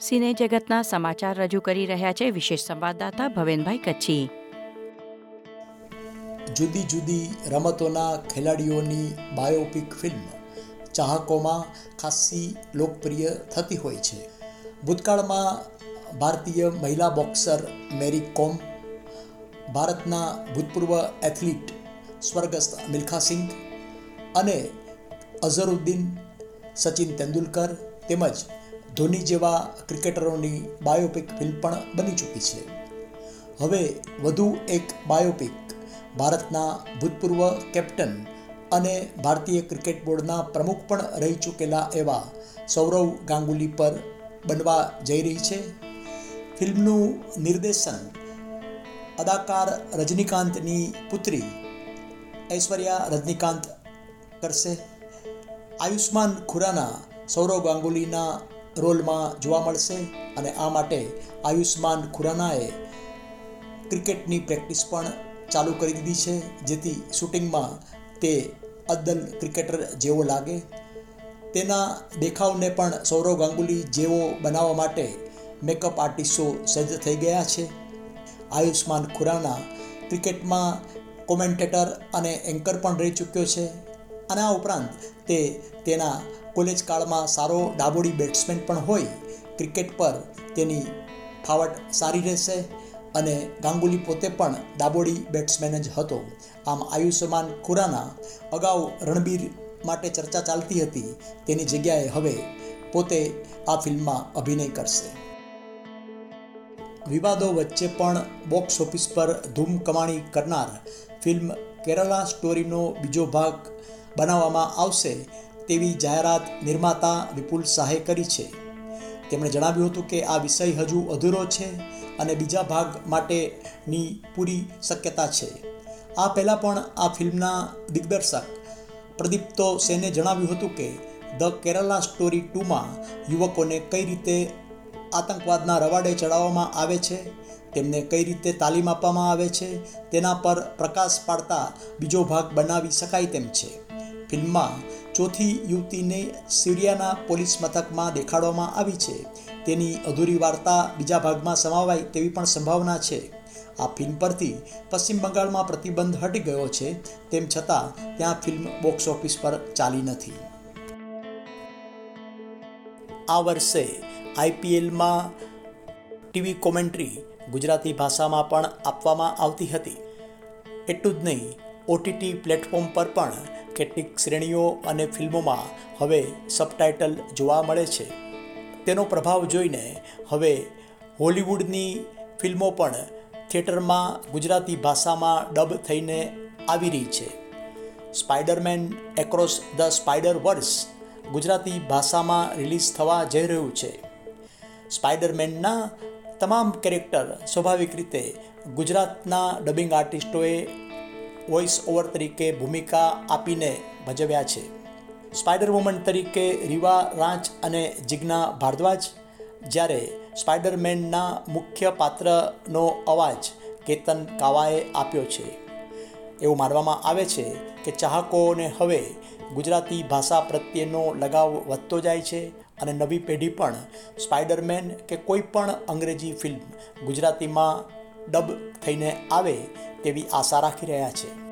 સિને જગતના સમાચાર રજૂ કરી રહ્યા છે વિશેષ સંવાદદાતા ભવેનભાઈ કચ્છી. જુદી જુદી રમતોના ખેલાડીઓની બાયોપિક ફિલ્મ ચાહકોમાં ખાસ્સી લોકપ્રિય થતી હોય છે. ભૂતકાળમાં ભારતીય મહિલા બોક્સર મેરી કોમ, ભારતના ભૂતપૂર્વ એથ્લીટ સ્વર્ગસ્થ મિલ્ખા સિંઘ અને અઝરુદ્દીન સચિન તેંડુલકર તેમજ ધોની જેવા ક્રિકેટરોની બાયોપિક ફિલ્મ પણ બની ચૂકી છે. હવે વધુ એક બાયોપિક, ભારતના ભૂતપૂર્વ કેપ્ટન અને ભારતીય ક્રિકેટ બોર્ડના પ્રમુખ પણ રહી ચૂકેલા એવા સૌરવ ગાંગુલી પર બનવા જઈ રહી છે. ફિલ્મનું નિર્દેશન અદાકાર રજનીકાંતની પુત્રી ઐશ્વર્યા રજનીકાંત કરશે. આયુષ્માન ખુરાના સૌરવ ગાંગુલીના રોલમાં જોવા મળશે અને આ માટે આયુષ્માન ખુરાનાએ ક્રિકેટની પ્રેક્ટિસ પણ ચાલુ કરી દીધી છે, જેથી શૂટિંગમાં તે અદ્દલ ક્રિકેટર જેવો લાગે. તેના દેખાવને પણ સૌરવ ગાંગુલી જેવો બનાવવા માટે મેકઅપ આર્ટિસ્ટો સજ્જ થઈ ગયા છે. આયુષ્માન ખુરાના ક્રિકેટમાં કોમેન્ટેટર અને એન્કર પણ રહી ચૂક્યો છે. અને આ ઉપરાંત તે તેના કોલેજ કાળમાં સારો ડાબોડી બેટ્સમેન પણ હોય ક્રિકેટ પર તેની ફાવટ સારી રહેશે અને ગાંગુલી પોતે પણ ડાબોડી બેટ્સમેન જ હતો. આમ આયુષ્યમાન ખુરાના અગાઉ રણબીર માટે ચર્ચા ચાલતી હતી, તેની જગ્યાએ હવે પોતે આ ફિલ્મમાં અભિનય કરશે. વિવાદો વચ્ચે પણ બોક્સ ઓફિસ પર ધૂમ કમાણી કરનાર ફિલ્મ કેરલા સ્ટોરીનો બીજો ભાગ બનાવવામાં આવશે તેવી જાહેરાત નિર્માતા વિપુલ શાહે કરી છે. તેમણે જણાવ્યું હતું કે આ વિષય હજુ અધૂરો છે અને બીજા ભાગ માટેની પૂરી શક્યતા છે. આ પહેલાં પણ આ ફિલ્મના દિગ્દર્શક પ્રદીપ્તો સેને જણાવ્યું હતું કે, ધ કેરલા સ્ટોરી ટુમાં યુવકોને કઈ રીતે આતંકવાદના રવાડે ચડાવવામાં આવે છે, તેમને કઈ રીતે તાલીમ આપવામાં આવે છે, તેના પર પ્રકાશ પાડતા બીજો ભાગ બનાવી શકાય તેમ છે. ફિલ્મમાં ચોથી યુવતીને સિરિયાના પોલીસ મથકમાં દેખાડવામાં આવી છે. તેની અધૂરી વાર્તા બીજા ભાગમાં સમાવાય તેવી પણ સંભાવના છે. આ ફિલ્મ પરથી પશ્ચિમ બંગાળમાં પ્રતિબંધ હટી ગયો છે. તેમ છતાં ત્યાં ફિલ્મ બોક્સ ઓફિસ પર ચાલી નથી. આ વર્ષે આઈપીએલમાં ટીવી કોમેન્ટ્રી ગુજરાતી ભાષામાં પણ આપવામાં આવતી હતી. એટલું જ નહીં ઓટીટી પ્લેટફોર્મ પર પણ કેટલીક શ્રેણીઓ અને ફિલ્મોમાં હવે સબટાઇટલ જોવા મળે છે. તેનો પ્રભાવ જોઈને હવે હોલિવૂડની ફિલ્મો પણ થિયેટરમાં ગુજરાતી ભાષામાં ડબ થઈને આવી રહી છે. Spiderman across the spider verse Gujarati ભાષામાં રિલીઝ થવા જઈ રહ્યું છે. સ્પાઈડરમેનના તમામ કેરેક્ટર સ્વાભાવિક રીતે ગુજરાતના ડબિંગ આર્ટિસ્ટોએ વોઇસ ઓવર તરીકે ભૂમિકા આપીને ભજવ્યા છે. સ્પાઈડર વુમન તરીકે રીવા રાંચ અને જિજ્ઞા ભારદ્વાજ, જ્યારે સ્પાઈડરમેનના મુખ્ય પાત્રનો અવાજ કેતન કાવાએ આપ્યો છે. એવું માનવામાં આવે છે કે ચાહકોને હવે ગુજરાતી ભાષા પ્રત્યેનો લગાવ વધતો જાય છે અને નવી પેઢી પણ સ્પાઈડરમેન કે કોઈ પણ અંગ્રેજી ફિલ્મ ગુજરાતીમાં ડબ થઈને આવે તેવી આશા રાખી રહ્યા છે.